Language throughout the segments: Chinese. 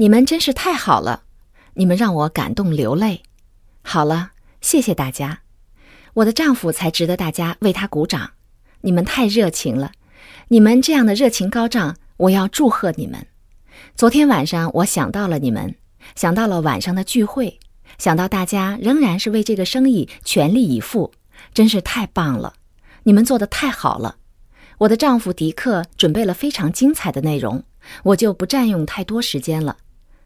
你们真是太好了，你们让我感动流泪。好了，谢谢大家，我的丈夫才值得大家为他鼓掌。你们太热情了，你们这样的热情高涨，我要祝贺你们。昨天晚上我想到了你们，想到了晚上的聚会，想到大家仍然是为这个生意全力以赴，真是太棒了！你们做的太好了。我的丈夫迪克准备了非常精彩的内容，我就不占用太多时间了。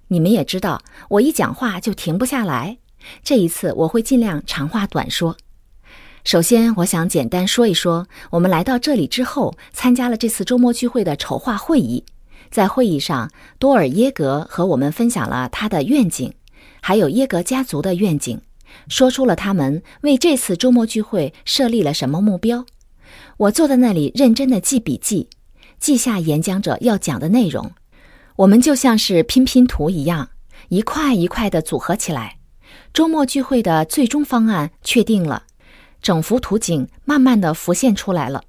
你们也知道，我一讲话就停不下来。这一次我会尽量长话短说。首先，我想简单说一说我们来到这里之后参加了这次周末聚会的筹划会议。在会议上，多尔耶格和我们分享了他的愿景，还有耶格家族的愿景，说出了他们为这次周末聚会设立了什么目标。我坐在那里认真的记笔记，记下演讲者要讲的内容。我们就像是拼拼图一样，一块一块的组合起来。周末聚会的最终方案确定了。整幅图景慢慢的浮现出来了，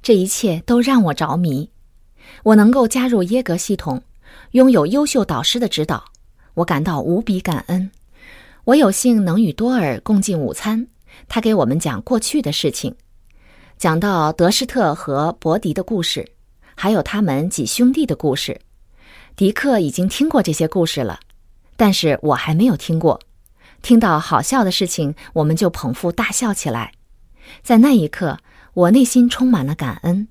这一切都让我着迷。我能够加入耶格系统，拥有优秀导师的指导，我感到无比感恩。我有幸能与多尔共进午餐，他给我们讲过去的事情，讲到德施特和伯迪的故事，还有他们几兄弟的故事。迪克已经听过这些故事了，但是我还没有听过。听到好笑的事情，我们就捧腹大笑起来。在那一刻，我内心充满了感恩，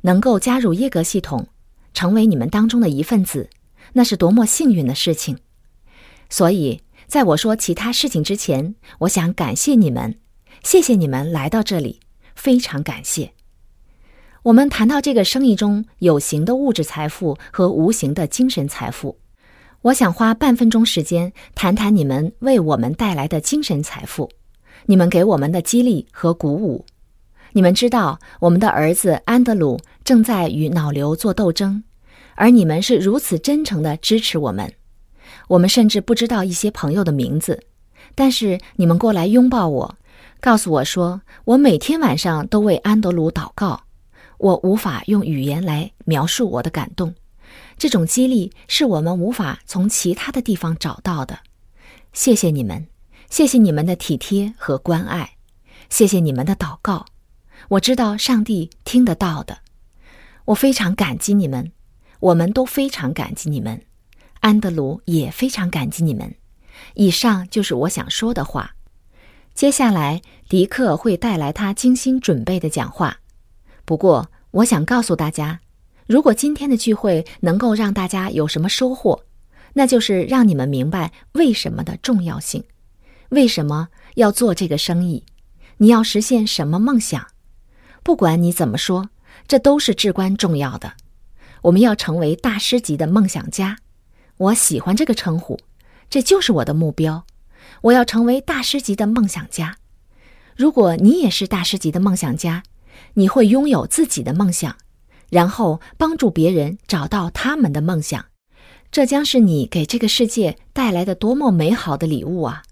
能够加入耶格系统，成为你们当中的一份子，那是多么幸运的事情。所以，在我说其他事情之前，我想感谢你们，谢谢你们来到这里，非常感谢。我们谈到这个生意中有形的物质财富和无形的精神财富。我想花半分钟时间谈谈你们为我们带来的精神财富，你们给我们的激励和鼓舞。你们知道，我们的儿子安德鲁正在与脑瘤做斗争，而你们是如此真诚的支持我们。我们甚至不知道一些朋友的名字，但是你们过来拥抱我，告诉我说，我每天晚上都为安德鲁祷告。我无法用语言来描述我的感动。这种激励是我们无法从其他的地方找到的。谢谢你们，谢谢你们的体贴和关爱，谢谢你们的祷告。我知道上帝听得到的。我非常感激你们，我们都非常感激你们。安德鲁也非常感激你们。以上就是我想说的话。接下来，迪克会带来他精心准备的讲话。不过，我想告诉大家。如果今天的聚会能够让大家有什么收获，那就是让你们明白为什么的重要性，为什么要做这个生意，你要实现什么梦想。不管你怎么说，这都是至关重要的。我们要成为大师级的梦想家，我喜欢这个称呼，这就是我的目标。我要成为大师级的梦想家。如果你也是大师级的梦想家，你会拥有自己的梦想。然后帮助别人找到他们的梦想，这将是你给这个世界带来的多么美好的礼物啊！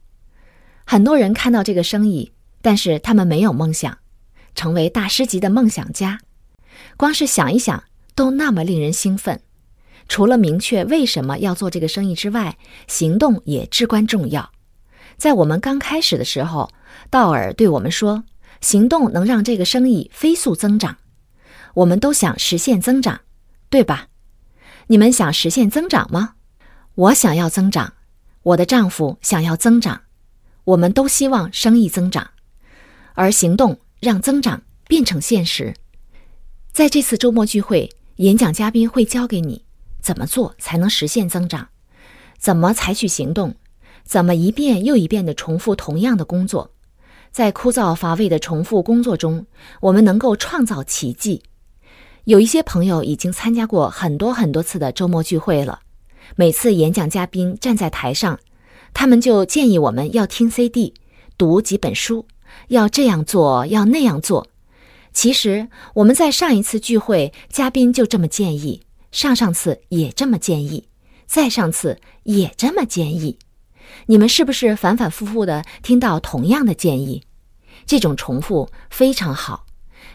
很多人看到这个生意，但是他们没有梦想，成为大师级的梦想家，光是想一想都那么令人兴奋。除了明确为什么要做这个生意之外，行动也至关重要。在我们刚开始的时候，道尔对我们说：“行动能让这个生意飞速增长。”我们都想实现增长，对吧？你们想实现增长吗？我想要增长，我的丈夫想要增长，我们都希望生意增长，而行动让增长变成现实。在这次周末聚会，演讲嘉宾会教给你怎么做才能实现增长，怎么采取行动，怎么一遍又一遍地重复同样的工作。在枯燥乏味的重复工作中，我们能够创造奇迹。有一些朋友已经参加过很多很多次的周末聚会了。每次演讲嘉宾站在台上，他们就建议我们要听 CD，读几本书，要这样做，要那样做。其实我们在上一次聚会，嘉宾就这么建议，上上次也这么建议，再上次也这么建议。你们是不是反反复复的听到同样的建议？这种重复非常好。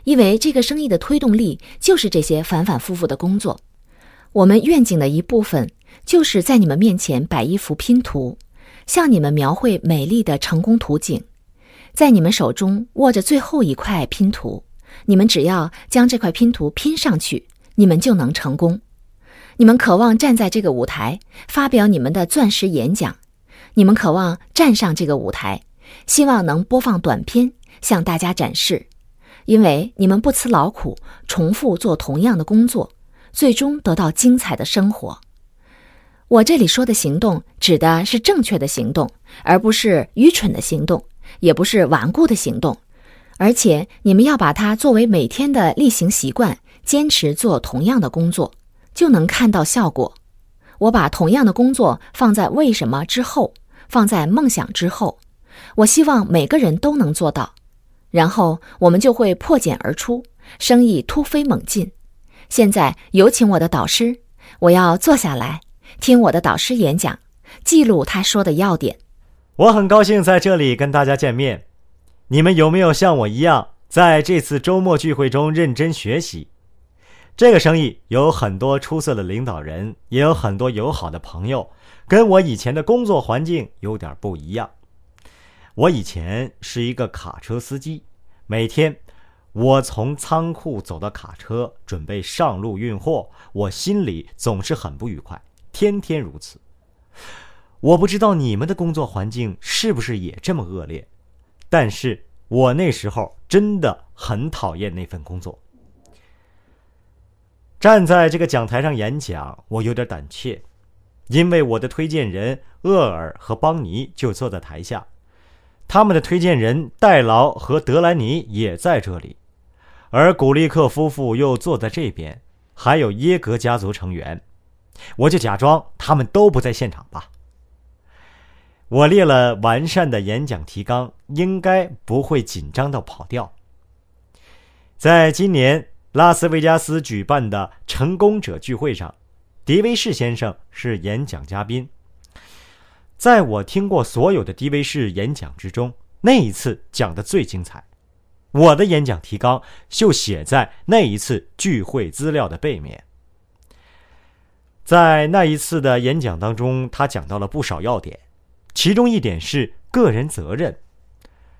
因为这个生意的推动力就是这些反反复复的工作。我们愿景的一部分就是在你们面前摆一幅拼图，向你们描绘美丽的成功图景。在你们手中握着最后一块拼图，你们只要将这块拼图拼上去，你们就能成功。你们渴望站在这个舞台发表你们的钻石演讲，你们渴望站上这个舞台，希望能播放短片向大家展示，因为你们不辞劳苦，重复做同样的工作，最终得到精彩的生活。我这里说的行动指的是正确的行动，而不是愚蠢的行动。也不是顽固的行动，而且你们要把它作为每天的例行习惯，坚持做同样的工作，就能看到效果。我把同样的工作放在为什么之后，放在梦想之后。我希望每个人都能做到，然后我们就会破茧而出，生意突飞猛进。现在有请我的导师，我要坐下来听我的导师演讲，记录他说的要点。我很高兴在这里跟大家见面。你们有没有像我一样，在这次周末聚会中认真学习？这个生意有很多出色的领导人，也有很多友好的朋友，跟我以前的工作环境有点不一样。我以前是一个卡车司机，每天我从仓库走到卡车，准备上路运货，我心里总是很不愉快，天天如此。我不知道你们的工作环境是不是也这么恶劣，但是我那时候真的很讨厌那份工作。站在这个讲台上演讲，我有点胆怯，因为我的推荐人厄尔和邦尼就坐在台下，他们的推荐人戴劳和德兰尼也在这里，而古利克夫妇又坐在这边，还有耶格家族成员，我就假装他们都不在现场吧。我列了完善的演讲提纲，应该不会紧张到跑调。在今年拉斯维加斯举办的成功者聚会上，迪维士先生是演讲嘉宾。在我听过所有的迪维士演讲之中，那一次讲的最精彩。我的演讲提纲就写在那一次聚会资料的背面。在那一次的演讲当中，他讲到了不少要点。其中一点是个人责任。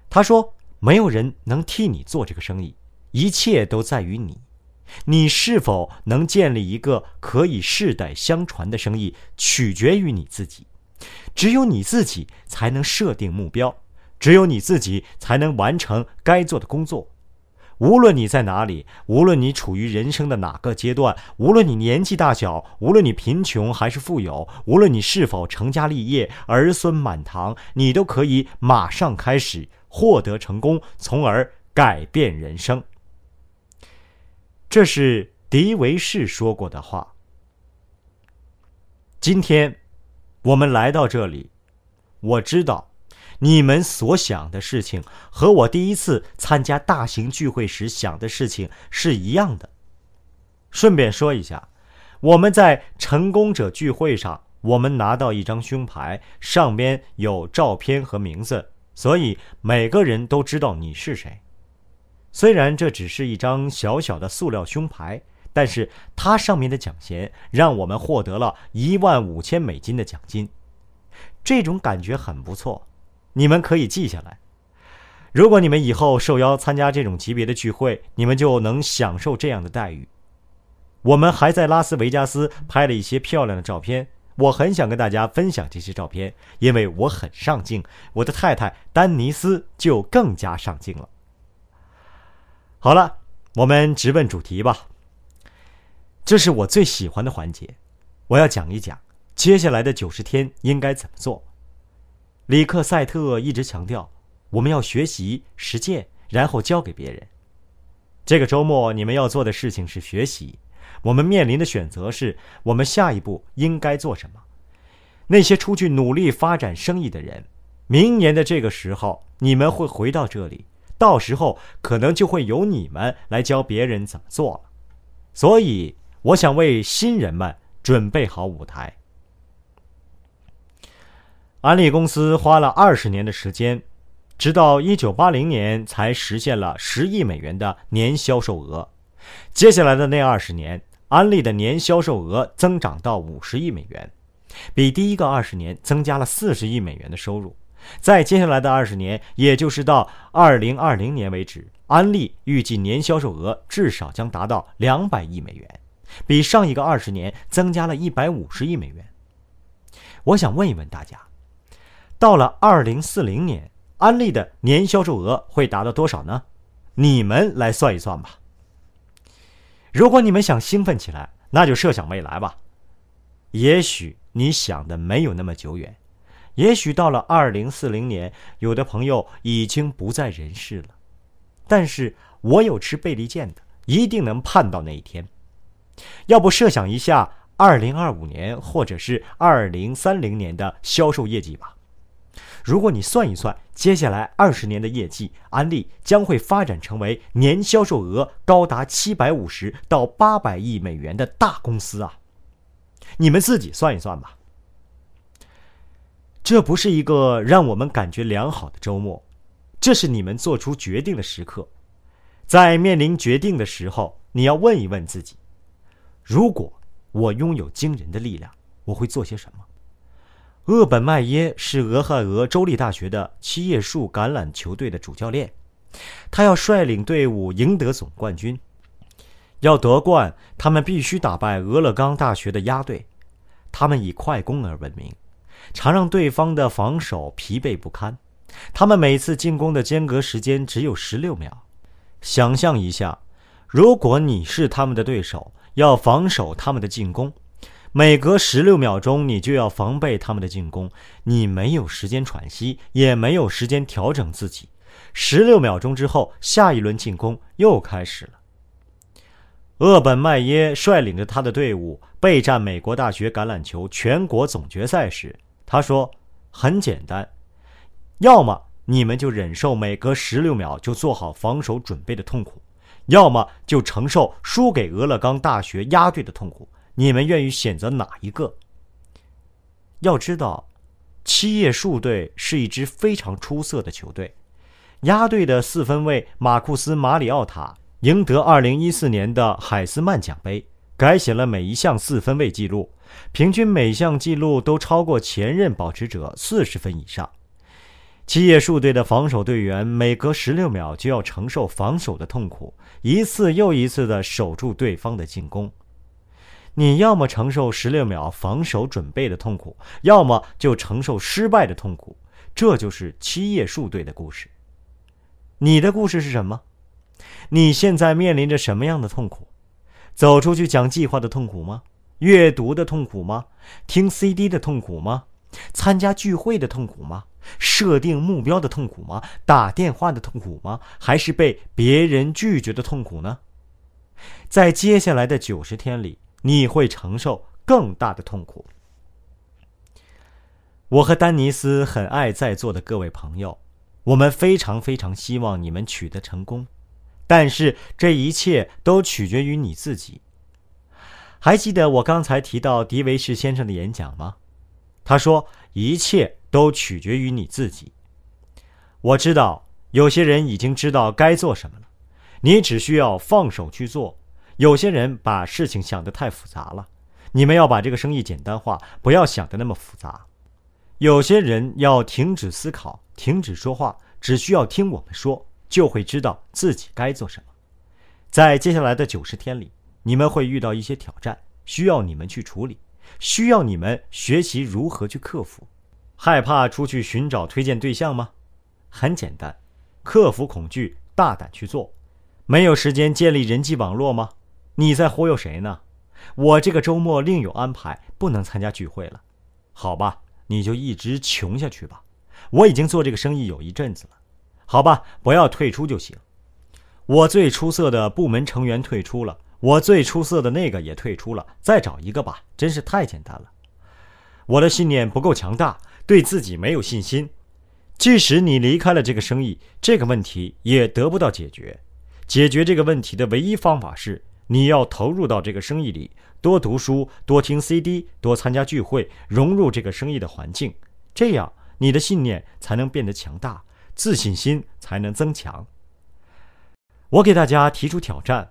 他说：“没有人能替你做这个生意，一切都在于你。你是否能建立一个可以世代相传的生意，取决于你自己。只有你自己才能设定目标，只有你自己才能完成该做的工作。”无论你在哪里，无论你处于人生的哪个阶段，无论你年纪大小，无论你贫穷还是富有，无论你是否成家立业、儿孙满堂，你都可以马上开始获得成功，从而改变人生。这是迪维士说过的话。今天，我们来到这里，我知道。你们所想的事情和我第一次参加大型聚会时想的事情是一样的。顺便说一下，我们在成功者聚会上，我们拿到一张胸牌，上边有照片和名字，所以每个人都知道你是谁。虽然这只是一张小小的塑料胸牌，但是它上面的奖衔让我们获得了一万五千美金的奖金，这种感觉很不错。你们可以记下来，如果你们以后受邀参加这种级别的聚会，你们就能享受这样的待遇。我们还在拉斯维加斯拍了一些漂亮的照片，我很想跟大家分享这些照片，因为我很上镜，我的太太丹尼斯就更加上镜了。好了，我们直奔主题吧。这是我最喜欢的环节，我要讲一讲接下来的九十天应该怎么做。里克赛特一直强调，我们要学习、实践，然后教给别人。这个周末你们要做的事情是学习。我们面临的选择是我们下一步应该做什么。那些出去努力发展生意的人，明年的这个时候你们会回到这里，到时候可能就会由你们来教别人怎么做了。所以，我想为新人们准备好舞台。安利公司花了二十年的时间，直到一九八零年才实现了十亿美元的年销售额。接下来的那二十年，安利的年销售额增长到五十亿美元，比第一个二十年增加了四十亿美元的收入。在接下来的二十年，也就是到二零二零年为止，安利预计年销售额至少将达到两百亿美元，比上一个二十年增加了一百五十亿美元。我想问一问大家，到了二零四零年，安利的年销售额会达到多少呢？你们来算一算吧。如果你们想兴奋起来，那就设想未来吧。也许你想的没有那么久远。也许到了二零四零年，有的朋友已经不在人世了，但是我有吃贝利剑的，一定能盼到那一天。要不设想一下二零二五年或者是二零三零年的销售业绩吧。如果你算一算，接下来二十年的业绩，安利将会发展成为年销售额高达七百五十到八百亿美元的大公司啊！你们自己算一算吧。这不是一个让我们感觉良好的周末，这是你们做出决定的时刻。在面临决定的时候，你要问一问自己：如果我拥有惊人的力量，我会做些什么？厄本麦耶是俄亥俄州立大学的七叶树橄榄球队的主教练，他要率领队伍赢得总冠军。要夺冠，他们必须打败俄勒冈大学的鸭队，他们以快攻而闻名。常让对方的防守疲惫不堪，他们每次进攻的间隔时间只有十六秒。想象一下，如果你是他们的对手，要防守他们的进攻，每隔十六秒钟你就要防备他们的进攻，你没有时间喘息，也没有时间调整自己。十六秒钟之后，下一轮进攻又开始了。厄本麦耶率领着他的队伍备战美国大学橄榄球全国总决赛时。他说：“很简单，要么你们就忍受每隔十六秒就做好防守准备的痛苦，要么就承受输给俄勒冈大学鸭队的痛苦。你们愿意选择哪一个？要知道，七叶树队是一支非常出色的球队。鸭队的四分卫马库斯·马里奥塔赢得二零一四年的海斯曼奖杯，改写了每一项四分卫记录。”平均每项记录都超过前任保持者四十分以上。七叶树队的防守队员每隔十六秒就要承受防守的痛苦，一次又一次地守住对方的进攻。你要么承受十六秒防守准备的痛苦，要么就承受失败的痛苦。这就是七叶树队的故事。你的故事是什么？你现在面临着什么样的痛苦？走出去讲计划的痛苦吗？阅读的痛苦吗？听 CD 的痛苦吗？参加聚会的痛苦吗？设定目标的痛苦吗？打电话的痛苦吗？还是被别人拒绝的痛苦呢？在接下来的九十天里，你会承受更大的痛苦。我和丹尼斯很爱在座的各位朋友，我们非常非常希望你们取得成功，但是这一切都取决于你自己。还记得我刚才提到迪维士先生的演讲吗？他说：“一切都取决于你自己。”我知道有些人已经知道该做什么了，你只需要放手去做。有些人把事情想得太复杂了，你们要把这个生意简单化，不要想得那么复杂。有些人要停止思考，停止说话，只需要听我们说，就会知道自己该做什么。在接下来的九十天里。你们会遇到一些挑战，需要你们去处理，需要你们学习如何去克服。害怕出去寻找推荐对象吗？很简单，克服恐惧，大胆去做。没有时间建立人际网络吗？你在忽悠谁呢？我这个周末另有安排，不能参加聚会了。好吧，你就一直穷下去吧。我已经做这个生意有一阵子了。好吧，不要退出就行。我最出色的部门成员退出了。我最出色的那个也退出了，再找一个吧，真是太简单了。我的信念不够强大，对自己没有信心。即使你离开了这个生意，这个问题也得不到解决。解决这个问题的唯一方法是，你要投入到这个生意里，多读书，多听 CD，多参加聚会，融入这个生意的环境，这样你的信念才能变得强大，自信心才能增强。我给大家提出挑战。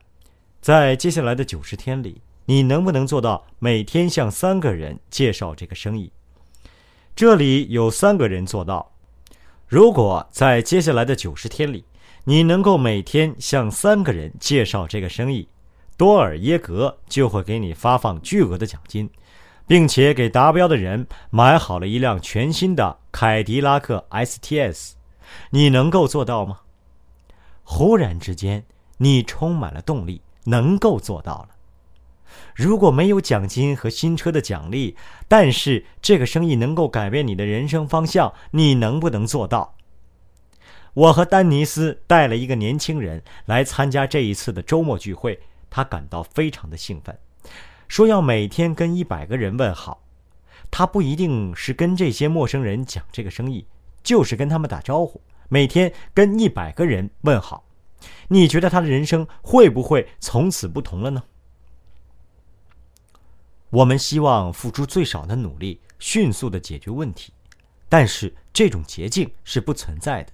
在接下来的九十天里，你能不能做到每天向三个人介绍这个生意？这里有三个人做到。如果在接下来的九十天里，你能够每天向三个人介绍这个生意，多尔耶格就会给你发放巨额的奖金，并且给达标的人买好了一辆全新的凯迪拉克 STS。你能够做到吗？忽然之间，你充满了动力，能够做到了。如果没有奖金和新车的奖励，但是这个生意能够改变你的人生方向，你能不能做到？我和丹尼斯带了一个年轻人来参加这一次的周末聚会，他感到非常的兴奋，说要每天跟一百个人问好。他不一定是跟这些陌生人讲这个生意，就是跟他们打招呼，每天跟一百个人问好。你觉得他的人生会不会从此不同了呢？我们希望付出最少的努力，迅速的解决问题，但是这种捷径是不存在的。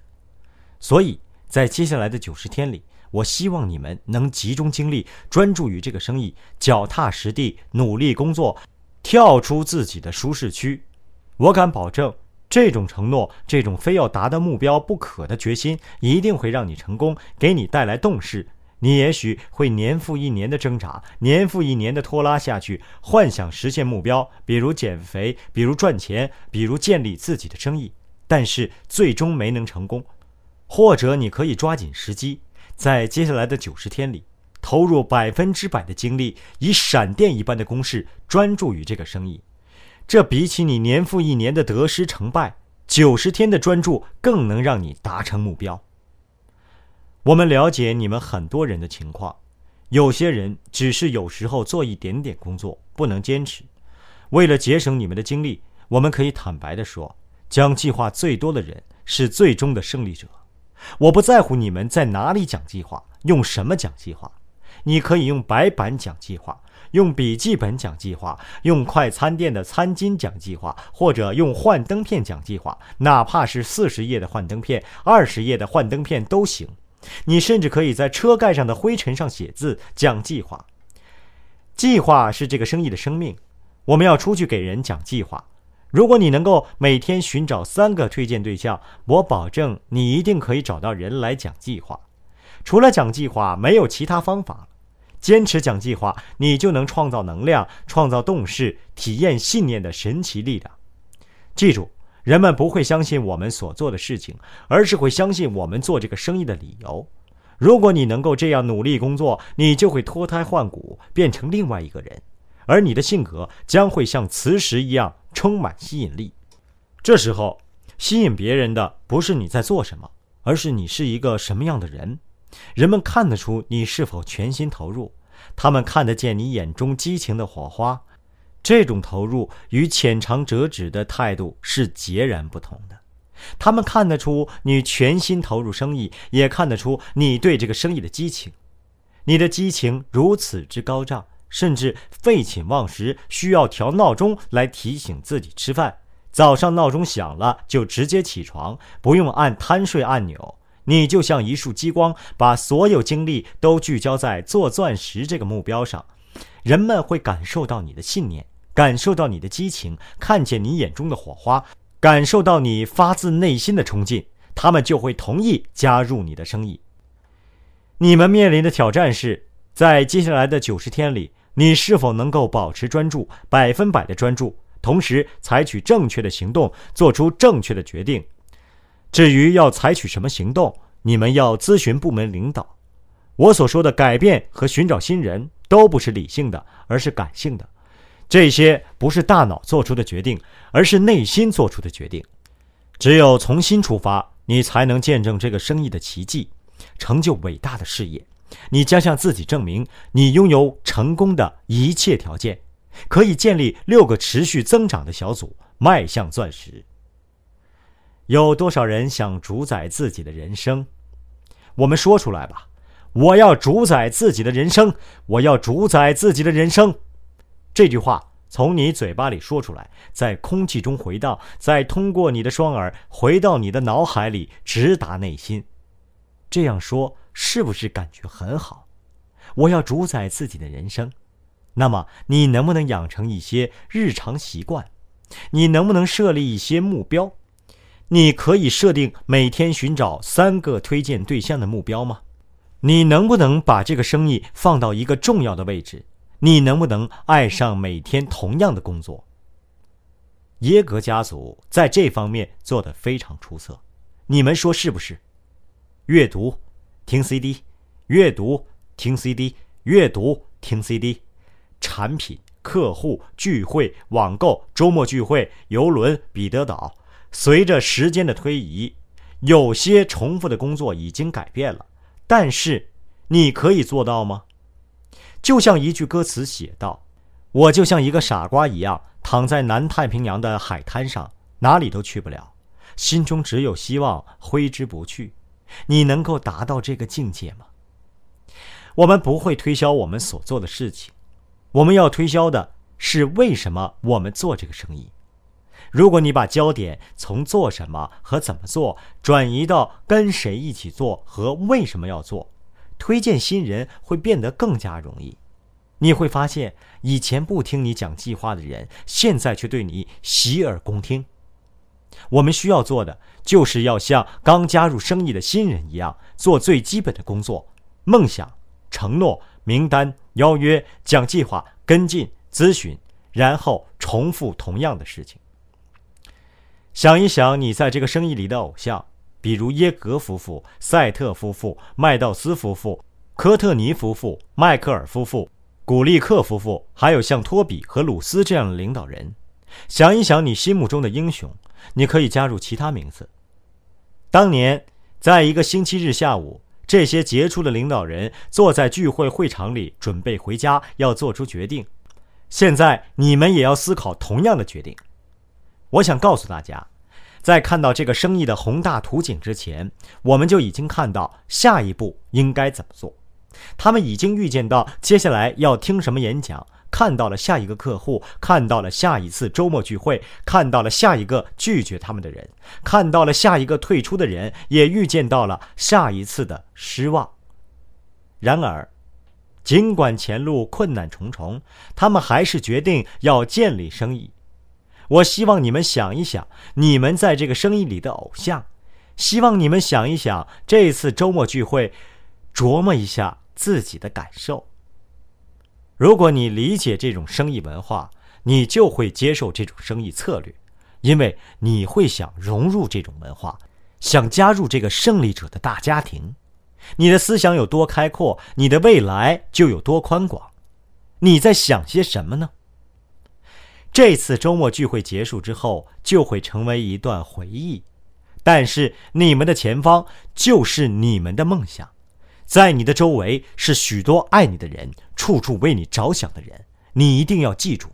所以在接下来的九十天里，我希望你们能集中精力，专注于这个生意，脚踏实地，努力工作，跳出自己的舒适区。我敢保证，这种承诺，这种非要达到目标不可的决心，一定会让你成功，给你带来动势。你也许会年复一年的挣扎，年复一年的拖拉下去，幻想实现目标，比如减肥，比如赚钱，比如建立自己的生意，但是最终没能成功。或者你可以抓紧时机，在接下来的九十天里，投入百分之百的精力，以闪电一般的攻势专注于这个生意。这比起你年复一年的得失成败，九十天的专注更能让你达成目标。我们了解你们很多人的情况，有些人只是有时候做一点点工作，不能坚持。为了节省你们的精力，我们可以坦白地说，讲计划最多的人是最终的胜利者。我不在乎你们在哪里讲计划，用什么讲计划。你可以用白板讲计划，用笔记本讲计划，用快餐店的餐巾讲计划，或者用幻灯片讲计划，哪怕是四十页的幻灯片、二十页的幻灯片都行。你甚至可以在车盖上的灰尘上写字，讲计划。计划是这个生意的生命。我们要出去给人讲计划。如果你能够每天寻找三个推荐对象，我保证你一定可以找到人来讲计划。除了讲计划，没有其他方法。坚持讲计划，你就能创造能量，创造动势，体验信念的神奇力量。记住。人们不会相信我们所做的事情，而是会相信我们做这个生意的理由。如果你能够这样努力工作，你就会脱胎换骨，变成另外一个人，而你的性格将会像磁石一样充满吸引力。这时候，吸引别人的不是你在做什么，而是你是一个什么样的人。人们看得出你是否全心投入，他们看得见你眼中激情的火花。这种投入与浅尝辄止的态度是截然不同的。他们看得出你全心投入生意，也看得出你对这个生意的激情。你的激情如此之高涨，甚至废寝忘食，需要调闹钟来提醒自己吃饭。早上闹钟响了就直接起床，不用按贪睡按钮。你就像一束激光，把所有精力都聚焦在做钻石这个目标上。人们会感受到你的信念。感受到你的激情，看见你眼中的火花，感受到你发自内心的冲劲，他们就会同意加入你的生意。你们面临的挑战是在接下来的九十天里，你是否能够保持专注，百分百的专注，同时采取正确的行动，做出正确的决定。至于要采取什么行动，你们要咨询部门领导。我所说的改变和寻找新人都不是理性的，而是感性的。这些不是大脑做出的决定，而是内心做出的决定。只有从心出发，你才能见证这个生意的奇迹，成就伟大的事业。你将向自己证明，你拥有成功的一切条件，可以建立六个持续增长的小组，迈向钻石。有多少人想主宰自己的人生？我们说出来吧！我要主宰自己的人生，我要主宰自己的人生。这句话从你嘴巴里说出来，在空气中回荡，再通过你的双耳回到你的脑海里，直达内心。这样说是不是感觉很好？我要主宰自己的人生，那么你能不能养成一些日常习惯？你能不能设立一些目标？你可以设定每天寻找三个推荐对象的目标吗？你能不能把这个生意放到一个重要的位置？你能不能爱上每天同样的工作？耶格家族在这方面做得非常出色，你们说是不是？阅读，听 CD，阅读，听 CD，阅读，听 CD，产品、客户、聚会、网购、周末聚会、游轮、彼得岛。随着时间的推移，有些重复的工作已经改变了，但是你可以做到吗？就像一句歌词写道：“我就像一个傻瓜一样，躺在南太平洋的海滩上，哪里都去不了，心中只有希望，挥之不去。”你能够达到这个境界吗？我们不会推销我们所做的事情，我们要推销的是为什么我们做这个生意。如果你把焦点从做什么和怎么做转移到跟谁一起做和为什么要做。推荐新人会变得更加容易，你会发现以前不听你讲计划的人，现在却对你洗耳恭听。我们需要做的就是要像刚加入生意的新人一样，做最基本的工作：梦想、承诺、名单、邀约、讲计划、跟进、咨询，然后重复同样的事情。想一想，你在这个生意里的偶像。比如耶格夫妇、赛特夫妇、麦道斯夫妇、科特尼夫妇、迈克尔夫妇、古利克夫妇，还有像托比和鲁斯这样的领导人，想一想你心目中的英雄，你可以加入其他名字。当年，在一个星期日下午，这些杰出的领导人坐在聚会会场里，准备回家，要做出决定。现在，你们也要思考同样的决定。我想告诉大家。在看到这个生意的宏大图景之前，我们就已经看到下一步应该怎么做。他们已经预见到接下来要听什么演讲，看到了下一个客户，看到了下一次周末聚会，看到了下一个拒绝他们的人，看到了下一个退出的人，也预见到了下一次的失望。然而，尽管前路困难重重，他们还是决定要建立生意。我希望你们想一想，你们在这个生意里的偶像。希望你们想一想，这次周末聚会，琢磨一下自己的感受。如果你理解这种生意文化，你就会接受这种生意策略，因为你会想融入这种文化，想加入这个胜利者的大家庭。你的思想有多开阔，你的未来就有多宽广。你在想些什么呢？这次周末聚会结束之后，就会成为一段回忆。但是你们的前方就是你们的梦想，在你的周围是许多爱你的人，处处为你着想的人。你一定要记住，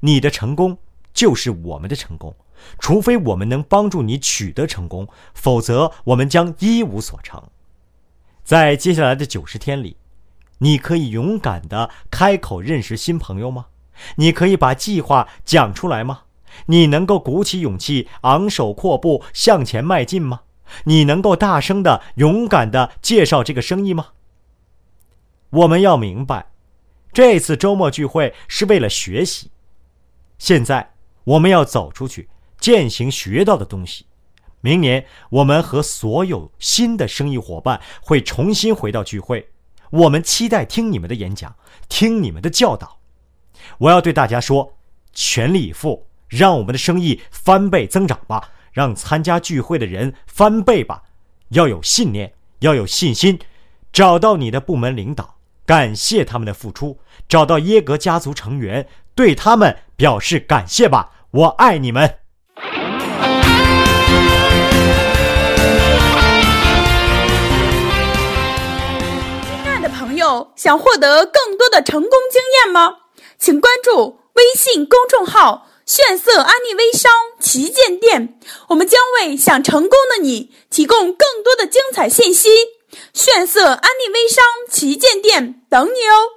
你的成功就是我们的成功。除非我们能帮助你取得成功，否则我们将一无所成。在接下来的九十天里，你可以勇敢地开口认识新朋友吗？你可以把计划讲出来吗？你能够鼓起勇气昂首阔步向前迈进吗？你能够大声的、勇敢的介绍这个生意吗？我们要明白，这次周末聚会是为了学习。现在我们要走出去，践行学到的东西。明年我们和所有新的生意伙伴会重新回到聚会，我们期待听你们的演讲，听你们的教导。我要对大家说，全力以赴，让我们的生意翻倍增长吧！让参加聚会的人翻倍吧！要有信念，要有信心，找到你的部门领导，感谢他们的付出；找到耶格家族成员，对他们表示感谢吧！我爱你们！亲爱的朋友，想获得更多的成功经验吗？请关注微信公众号“炫色安利微商旗舰店”，我们将为想成功的你提供更多的精彩信息。炫色安利微商旗舰店等你哦！